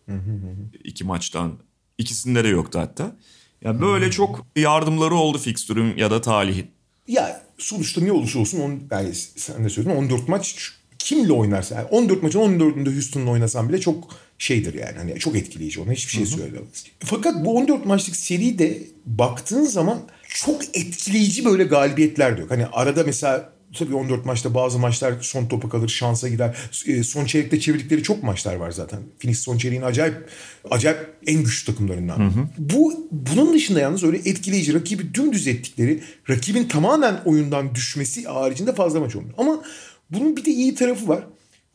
iki maçtan. İkisinde de yoktu hatta. Ya böyle çok yardımları oldu fikstürün ya da talihin. Ya sonuçta ne olursa olsun on, yani sen de söyledin 14 maç kimle oynarsa yani 14 maçın 14'ünde Houston'la oynasan bile çok şeydir yani. Hani çok etkileyici ona hiçbir şey söylemez. Fakat bu 14 maçlık seri de baktığın zaman çok etkileyici böyle galibiyetler de yok. Hani arada mesela tabii 14 maçta bazı maçlar son topa kalır, şansa gider. E, son çeyrekte çevirdikleri çok maçlar var zaten. Phoenix son çeyreğin acayip acayip en güçlü takımlarından. Hı hı. Bu bunun dışında yalnız öyle etkileyici rakibi dümdüz ettikleri, rakibin tamamen oyundan düşmesi haricinde fazla maç olmuyor. Ama bunun bir de iyi tarafı var.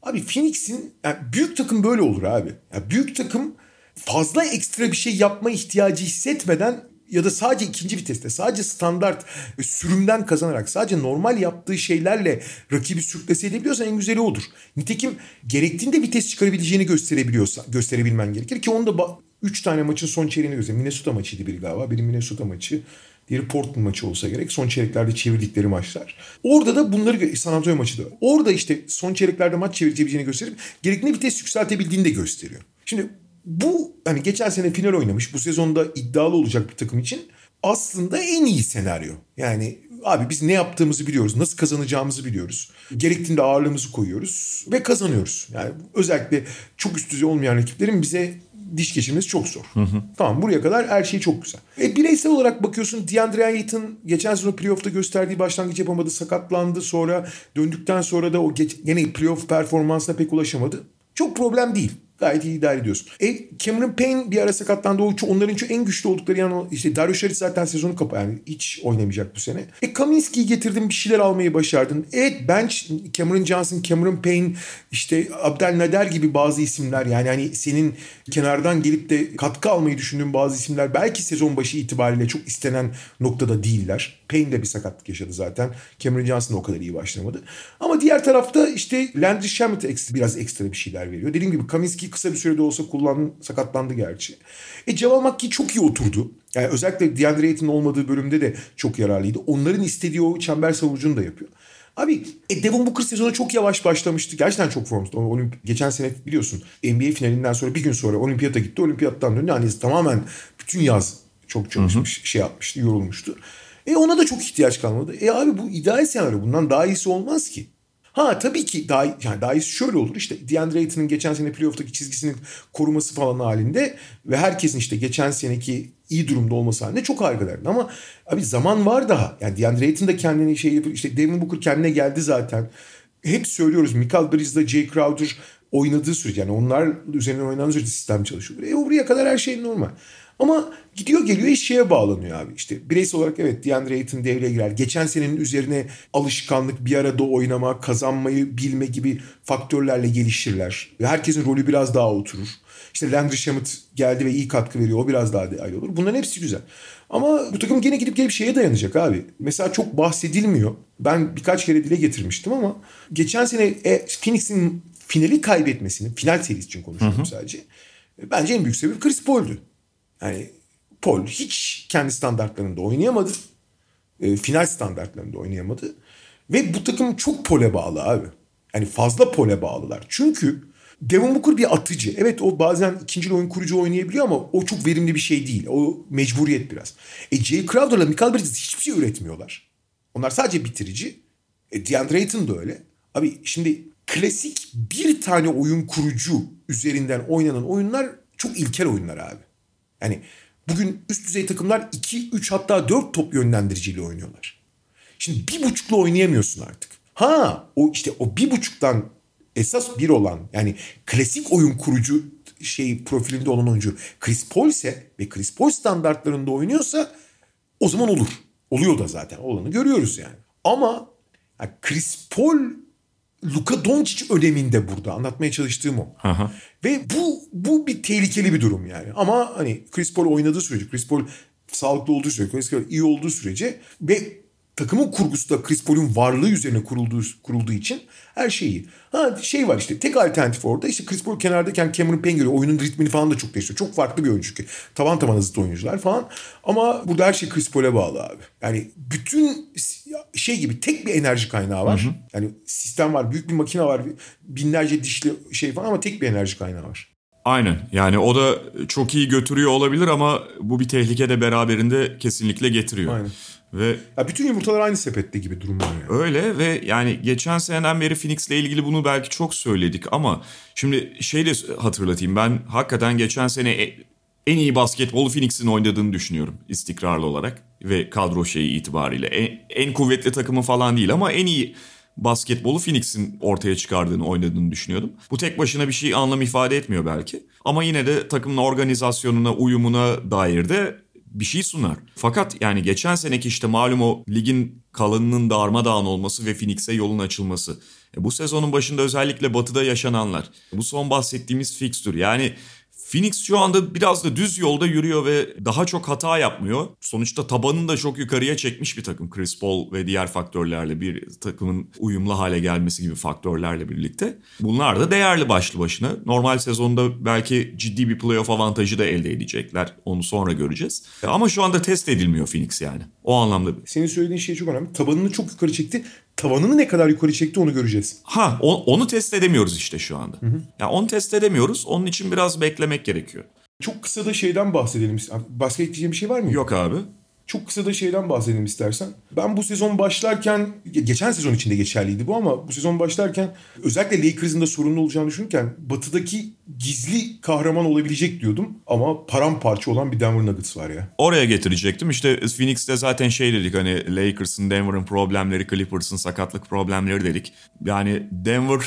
Abi Phoenix'in yani büyük takım böyle olur abi. Yani büyük takım fazla ekstra bir şey yapma ihtiyacı hissetmeden ya da sadece ikinci viteste sadece standart e, sürümden kazanarak sadece normal yaptığı şeylerle rakibi sürklese edebiliyorsan en güzeli odur. Nitekim gerektiğinde vites çıkarabileceğini gösterebiliyorsa gösterebilmen gerekir ki onu da 3 tane maçın son çeyreğini göster. Minnesota maçıydı biri galiba. Biri Minnesota maçı. Diğeri Portland maçı olsa gerek. Son çeyreklerde çevirdikleri maçlar. Orada da bunları San Antonio maçı da. Orada işte son çeyreklerde maç çevirebileceğini gösterip gerektiğinde vites yükseltebildiğini de gösteriyor. Şimdi bu hani geçen sene final oynamış bu sezonda iddialı olacak bir takım için aslında en iyi senaryo. Yani abi biz ne yaptığımızı biliyoruz, nasıl kazanacağımızı biliyoruz. Gerektiğinde ağırlığımızı koyuyoruz ve kazanıyoruz. Yani özellikle çok üst düzey olmayan rakiplerin bize diş geçirmesi çok zor. Hı hı. Tamam buraya kadar her şey çok güzel. E, bireysel olarak bakıyorsun DeAndre Ayton geçen sezon playoff'ta gösterdiği başlangıç yapamadı. Sakatlandı sonra döndükten sonra da o geç, yine playoff performansına pek ulaşamadı. Çok problem değil. Gayet iyi idare ediyorsun. E, Cameron Payne bir ara sakatlandı. O, onların çok en güçlü oldukları yani işte Dario Saric zaten sezonu kapa yani hiç oynamayacak bu sene. E Kaminski'yi getirdin bir şeyler almayı başardın. Evet bench Cameron Johnson, Cameron Payne işte Abdel Nader gibi bazı isimler yani hani senin kenardan gelip de katkı almayı düşündüğün bazı isimler belki sezon başı itibariyle çok istenen noktada değiller. Payne de bir sakatlık yaşadı zaten. Cameron Johnson o kadar iyi başlamadı. Ama diğer tarafta işte Landry Shamet biraz ekstra bir şeyler veriyor. Dediğim gibi Kaminski kısa bir sürede olsa kullan sakatlandı gerçi. E Cemal Makki çok iyi oturdu. Yani özellikle DeAndre Ayton'un olmadığı bölümde de çok yararlıydı. Onların istediği o çember savunucunu da yapıyor. Abi e, Devin Booker sezonu çok yavaş başlamıştı. Gerçekten çok formsuz. Olimp geçen sene biliyorsun NBA finalinden sonra bir gün sonra olimpiyata gitti. Olimpiyattan döndü. Hani tamamen bütün yaz çok çalışmış, hı hı. şey yapmıştı, yorulmuştu. E ona da çok ihtiyaç kalmadı. E abi bu ideal senaryo. Bundan daha iyisi olmaz ki. Ha tabii ki daha, yani daha iyisi şöyle olur. İşte DeAndre Ayton'un geçen sene playoff'taki çizgisinin koruması falan halinde ve herkesin işte geçen seneki iyi durumda olması halinde çok harika derdi. Ama abi zaman var daha. Yani DeAndre Ayton da kendini şey yapıyor. İşte Devin Booker kendine geldi zaten. Hep söylüyoruz Michael Bridges'la Jay Crowder oynadığı sürece yani onlar üzerine oynanan sürece sistem çalışıyor. E buraya kadar her şey normal. Ama gidiyor geliyor iş şeye bağlanıyor abi. İşte bireysel olarak evet DeAndre Ayton devreye girer. Geçen senenin üzerine alışkanlık, bir arada oynama, kazanmayı bilme gibi faktörlerle gelişirler. Ve herkesin rolü biraz daha oturur. İşte Landry Shamet geldi ve iyi katkı veriyor. O biraz daha değerli olur. Bunların hepsi güzel. Ama bu takım gene gidip gelip şeye dayanacak abi. Mesela çok bahsedilmiyor. Ben birkaç kere dile getirmiştim ama geçen sene e, Phoenix'in finali kaybetmesinin, final serisi için konuşuyorum hı hı. sadece. Bence en büyük sebebi Chris Paul'du. Yani Paul hiç kendi standartlarında oynayamadı. E, final standartlarında oynayamadı. Ve bu takım çok pole bağlı abi. Yani fazla pole bağlılar. Çünkü Devin Booker bir atıcı. Evet o bazen ikinci oyun kurucu oynayabiliyor ama o çok verimli bir şey değil. O mecburiyet biraz. E Jay Crowder'la Michael Bridges hiçbir şey üretmiyorlar. Onlar sadece bitirici. E DeAndre Ayton da öyle. Abi şimdi klasik bir tane oyun kurucu üzerinden oynanan oyunlar çok ilkel oyunlar abi. Yani bugün üst düzey takımlar 2, 3 hatta 4 top yönlendiriciyle oynuyorlar. Şimdi bir buçukla oynayamıyorsun artık. Ha o işte o bir buçuktan esas bir olan yani klasik oyun kurucu şey profilinde olan oyuncu Chris Paul ise ve Chris Paul standartlarında oynuyorsa o zaman olur. Oluyor da zaten olanı görüyoruz yani. Ama yani Chris Paul Luka Doncic öneminde burada anlatmaya çalıştığım o. Aha. Ve bu bu bir tehlikeli bir durum yani. Ama hani Chris Paul oynadığı sürece, Chris Paul sağlıklı olduğu sürece, Chris Paul iyi olduğu sürece ve takımın kurgusu da Chris Paul'un varlığı üzerine kurulduğu, kurulduğu için her şeyi. Ha şey var işte tek alternatif orada işte Chris Paul kenardayken Cameron Payne geliyor. Oyunun ritmini falan da çok değiştiriyor. Çok farklı bir oyuncu ki. Tavan tavan zıt oyuncular falan. Ama burada her şey Chris Paul'e bağlı abi. Yani bütün şey gibi tek bir enerji kaynağı var. Hı hı. Yani sistem var. Büyük bir makine var. Binlerce dişli şey falan ama tek bir enerji kaynağı var. Aynen yani o da çok iyi götürüyor olabilir ama bu bir tehlike de beraberinde kesinlikle getiriyor. Aynen. Ve ya bütün yumurtalar aynı sepette gibi durumlar yani. Öyle ve yani geçen seneden beri Phoenix'le ilgili bunu belki çok söyledik ama şimdi şey de hatırlatayım ben hakikaten geçen sene e, en iyi basketbolu Phoenix'in oynadığını düşünüyorum istikrarlı olarak ve kadro şeyi itibariyle. En, en kuvvetli takımı falan değil ama en iyi basketbolu Phoenix'in ortaya çıkardığını, oynadığını düşünüyordum. Bu tek başına bir şey anlam ifade etmiyor belki. Ama yine de takımın organizasyonuna, uyumuna dair de bir şey sunar. Fakat yani geçen seneki işte malum o ligin kalanının darmadağın olması ve Phoenix'e yolun açılması. E bu sezonun başında özellikle batıda yaşananlar. Bu son bahsettiğimiz fikstür yani Phoenix şu anda biraz da düz yolda yürüyor ve daha çok hata yapmıyor. Sonuçta tabanını da çok yukarıya çekmiş bir takım Chris Paul ve diğer faktörlerle bir takımın uyumlu hale gelmesi gibi faktörlerle birlikte. Bunlar da değerli başlı başına. Normal sezonda belki ciddi bir playoff avantajı da elde edecekler. Onu sonra göreceğiz. Ama şu anda test edilmiyor Phoenix yani. O anlamda. Senin söylediğin şey çok önemli. Tabanını çok yukarı çekti tavanını ne kadar yukarı çekti onu göreceğiz. Ha o, onu test edemiyoruz işte şu anda. Hı hı. Yani onu test edemiyoruz. Onun için biraz beklemek gerekiyor. Çok kısa da şeyden bahsedelim. Başka ekleyeceğim bir şey var mı? Yok abi. Çok kısa da şeyden bahsedelim istersen. Ben bu sezon başlarken, geçen sezon içinde geçerliydi bu ama bu sezon başlarken özellikle Lakers'ın da sorunlu olacağını düşünürken batıdaki gizli kahraman olabilecek diyordum. Ama paramparça olan bir Denver Nuggets var ya. Oraya getirecektim. İşte Phoenix'te zaten şey dedik hani Lakers'ın, Denver'ın problemleri, Clippers'ın sakatlık problemleri dedik. Yani Denver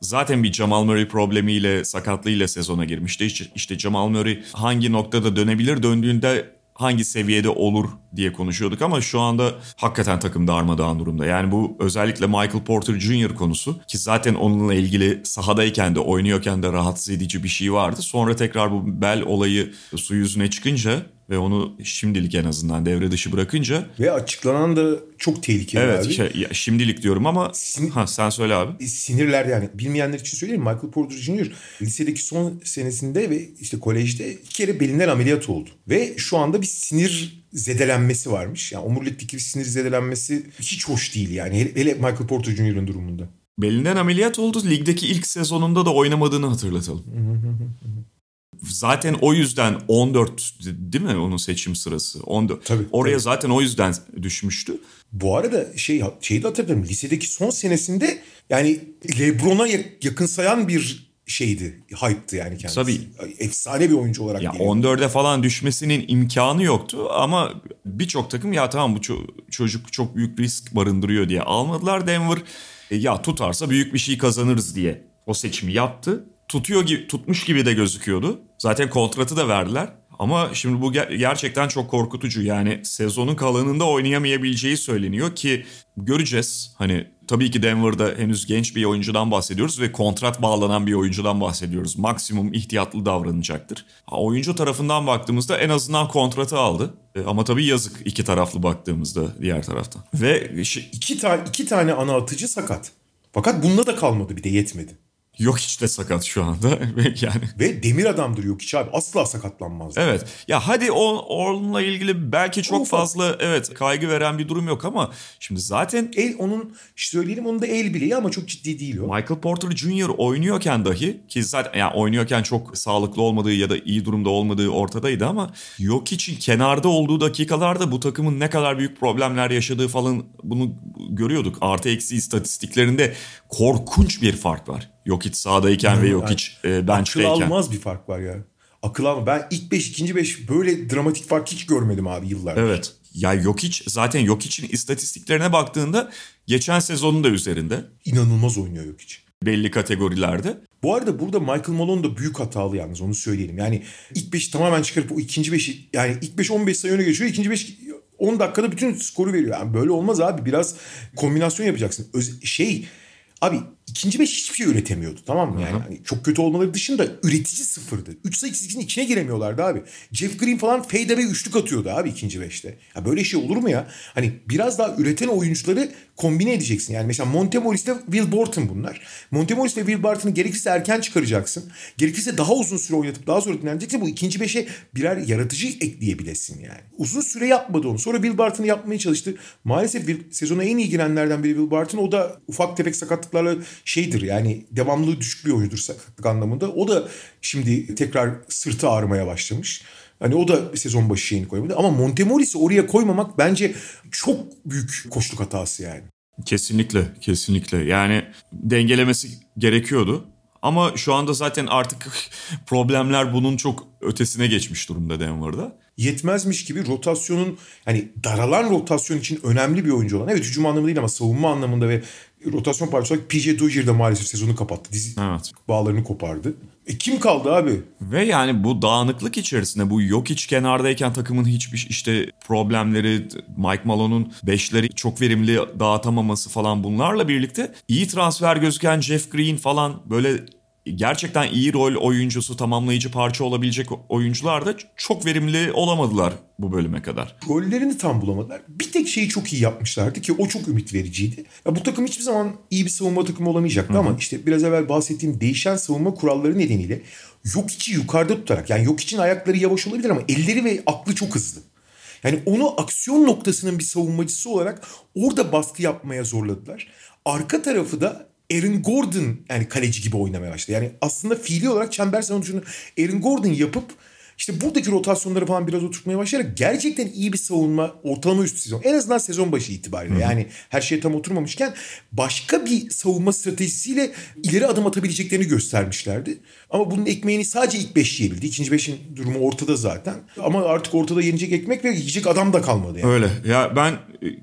Zaten bir Jamal Murray problemiyle, sakatlığıyla sezona girmişti. İşte Jamal Murray hangi noktada dönebilir, döndüğünde hangi seviyede olur diye konuşuyorduk ama şu anda hakikaten takım darmadağın durumda. Yani bu özellikle Michael Porter Jr. konusu ki zaten onunla ilgili sahadayken de oynuyorken de rahatsız edici bir şey vardı. Sonra tekrar bu bel olayı su yüzüne çıkınca ve onu şimdilik en azından devre dışı bırakınca. Ve açıklanan da çok tehlikeli evet, abi. Evet şey, şimdilik diyorum ama Sin- ha, sen söyle abi. E, sinirler yani bilmeyenler için söyleyeyim Michael Porter Jr. lisedeki son senesinde ve işte kolejde iki kere belinden ameliyat oldu. Ve şu anda bir sinir zedelenmesi varmış. Yani omurilikteki bir sinir zedelenmesi hiç hoş değil yani. Hele, hele Michael Porter Jr.'ın durumunda. Belinden ameliyat oldu. Ligdeki ilk sezonunda da oynamadığını hatırlatalım. Zaten o yüzden 14 değil mi onun seçim sırası? 14. Tabii, Oraya tabii. zaten o yüzden düşmüştü. Bu arada şey şeyi de hatırlıyorum. Lisedeki son senesinde yani LeBron'a yakın sayan bir şeydi. Hype'tı yani kendisi. Tabii. Efsane bir oyuncu olarak. Ya 14'e falan düşmesinin imkanı yoktu ama birçok takım ya tamam bu çocuk çok büyük risk barındırıyor diye almadılar. Denver e, ya tutarsa büyük bir şey kazanırız diye o seçimi yaptı tutuyor gibi tutmuş gibi de gözüküyordu. Zaten kontratı da verdiler. Ama şimdi bu ger- gerçekten çok korkutucu. Yani sezonun kalanında oynayamayabileceği söyleniyor ki göreceğiz. Hani tabii ki Denver'da henüz genç bir oyuncudan bahsediyoruz ve kontrat bağlanan bir oyuncudan bahsediyoruz. Maksimum ihtiyatlı davranacaktır. Ha, oyuncu tarafından baktığımızda en azından kontratı aldı. E, ama tabii yazık iki taraflı baktığımızda diğer taraftan. Ve iki, ta- iki tane ana atıcı sakat. Fakat bunda da kalmadı bir de yetmedi. Yok hiç de sakat şu anda. [laughs] yani. Ve demir adamdır yok hiç abi. Asla sakatlanmaz. Evet. Ya hadi o onunla ilgili belki çok Ufak. fazla evet kaygı veren bir durum yok ama şimdi zaten el onun söyleyelim onun da el bileği ama çok ciddi değil o. Michael Porter Jr. oynuyorken dahi ki zaten yani oynuyorken çok sağlıklı olmadığı ya da iyi durumda olmadığı ortadaydı ama yok için kenarda olduğu dakikalarda bu takımın ne kadar büyük problemler yaşadığı falan bunu görüyorduk. Artı eksi istatistiklerinde korkunç bir fark var. Yok hiç sahadayken yani, ve yok hiç e, bench'teyken. Akıl almaz bir fark var ya. Akıl almaz. Ben ilk 5 ikinci 5 böyle dramatik fark hiç görmedim abi yıllardır. Evet. Ya yok hiç zaten yok için istatistiklerine baktığında geçen sezonun da üzerinde. İnanılmaz oynuyor yok hiç. Belli kategorilerde. Bu arada burada Michael Malone da büyük hatalı yalnız onu söyleyelim. Yani ilk 5'i tamamen çıkarıp o ikinci 5'i yani ilk 5 15 sayı öne geçiyor. ikinci 5 10 dakikada bütün skoru veriyor. Yani böyle olmaz abi. Biraz kombinasyon yapacaksın. Öz, şey Abi ikinci beş hiçbir şey üretemiyordu tamam mı? Yani hani çok kötü olmaları dışında üretici sıfırdı. Üç sayı çizgisinin içine giremiyorlardı abi. Jeff Green falan fade away üçlük atıyordu abi ikinci beşte. Ya böyle şey olur mu ya? Hani biraz daha üreten oyuncuları kombine edeceksin. Yani mesela Montemoris ile Will Barton bunlar. Montemoris ile Will Barton'ı gerekirse erken çıkaracaksın. Gerekirse daha uzun süre oynatıp daha sonra dinleneceksin. Bu ikinci beşe birer yaratıcı ekleyebilesin yani. Uzun süre yapmadı onu. Sonra Will Barton'ı yapmaya çalıştı. Maalesef Will, sezona en iyi girenlerden biri Will Barton. O da ufak tefek sakatlıklarla şeydir yani devamlılığı düşük bir oyuncudur sakatlık anlamında. O da şimdi tekrar sırtı ağrımaya başlamış. Hani o da sezon başı şeyini koyamadı. Ama Montemoris'i oraya koymamak bence çok büyük koşluk hatası yani. Kesinlikle, kesinlikle. Yani dengelemesi gerekiyordu. Ama şu anda zaten artık [laughs] problemler bunun çok ötesine geçmiş durumda Denver'da. Yetmezmiş gibi rotasyonun hani daralan rotasyon için önemli bir oyuncu olan. Evet hücum anlamında değil ama savunma anlamında ve rotasyon parçası olarak PJ Dozier de maalesef sezonu kapattı. Dizi Evet. bağlarını kopardı. E kim kaldı abi? Ve yani bu dağınıklık içerisinde bu yok iç kenardayken takımın hiçbir işte problemleri, Mike Malone'un beşleri çok verimli dağıtamaması falan bunlarla birlikte iyi transfer gözüken Jeff Green falan böyle gerçekten iyi rol oyuncusu, tamamlayıcı parça olabilecek oyuncular da çok verimli olamadılar bu bölüme kadar. Gollerini tam bulamadılar. Bir tek şeyi çok iyi yapmışlardı ki o çok ümit vericiydi. Ya bu takım hiçbir zaman iyi bir savunma takımı olamayacaktı ama işte biraz evvel bahsettiğim değişen savunma kuralları nedeniyle yok içi yukarıda tutarak yani yok için ayakları yavaş olabilir ama elleri ve aklı çok hızlı. Yani onu aksiyon noktasının bir savunmacısı olarak orada baskı yapmaya zorladılar. Arka tarafı da Aaron Gordon yani kaleci gibi oynamaya başladı. Yani aslında fiili olarak çember savunmacını Aaron Gordon yapıp işte buradaki rotasyonları falan biraz oturtmaya başlayarak gerçekten iyi bir savunma ortalama üstü sezon. En azından sezon başı itibariyle yani her şey tam oturmamışken başka bir savunma stratejisiyle ileri adım atabileceklerini göstermişlerdi. Ama bunun ekmeğini sadece ilk beş yiyebildi. İkinci beşin durumu ortada zaten. Ama artık ortada yenecek ekmek ve yiyecek adam da kalmadı yani. Öyle. Ya ben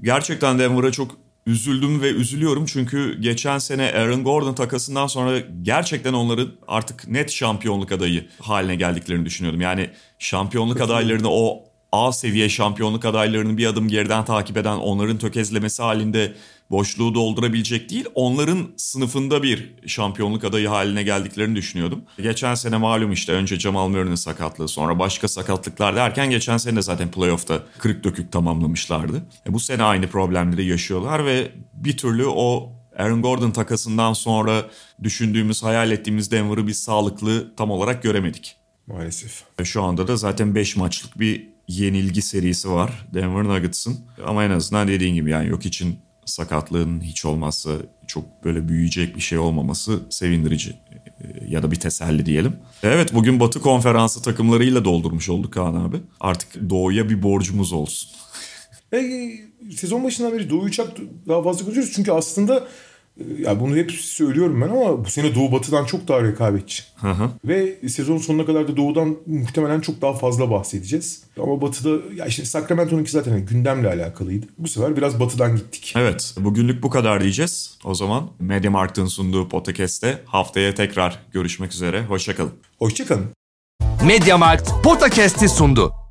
gerçekten Denver'a çok üzüldüm ve üzülüyorum çünkü geçen sene Aaron Gordon takasından sonra gerçekten onların artık net şampiyonluk adayı haline geldiklerini düşünüyordum. Yani şampiyonluk adaylarını o A seviye şampiyonluk adaylarını bir adım geriden takip eden onların tökezlemesi halinde boşluğu doldurabilecek değil, onların sınıfında bir şampiyonluk adayı haline geldiklerini düşünüyordum. Geçen sene malum işte önce Jamal Murray'nin sakatlığı sonra başka sakatlıklar derken geçen sene de zaten playoff'ta kırık dökük tamamlamışlardı. E bu sene aynı problemleri yaşıyorlar ve bir türlü o Aaron Gordon takasından sonra düşündüğümüz, hayal ettiğimiz Denver'ı biz sağlıklı tam olarak göremedik. Maalesef. Şu anda da zaten 5 maçlık bir yenilgi serisi var Denver Nuggets'ın. Ama en azından dediğin gibi yani yok için sakatlığın hiç olmazsa çok böyle büyüyecek bir şey olmaması sevindirici ya da bir teselli diyelim. Evet bugün Batı Konferansı takımlarıyla doldurmuş olduk Kaan abi. Artık Doğu'ya bir borcumuz olsun. Ve sezon başından beri Doğu'yu çok daha fazla konuşuyoruz. Çünkü aslında ya bunu hep söylüyorum ben ama bu sene Doğu Batı'dan çok daha rekabetçi. Hı hı. Ve sezon sonuna kadar da Doğu'dan muhtemelen çok daha fazla bahsedeceğiz. Ama Batı'da ya işte Sacramento'nunki zaten hani gündemle alakalıydı. Bu sefer biraz Batı'dan gittik. Evet bugünlük bu kadar diyeceğiz. O zaman Mediamarkt'ın sunduğu podcast'te haftaya tekrar görüşmek üzere. Hoşçakalın. Hoşçakalın. Mediamarkt Podcast'i sundu.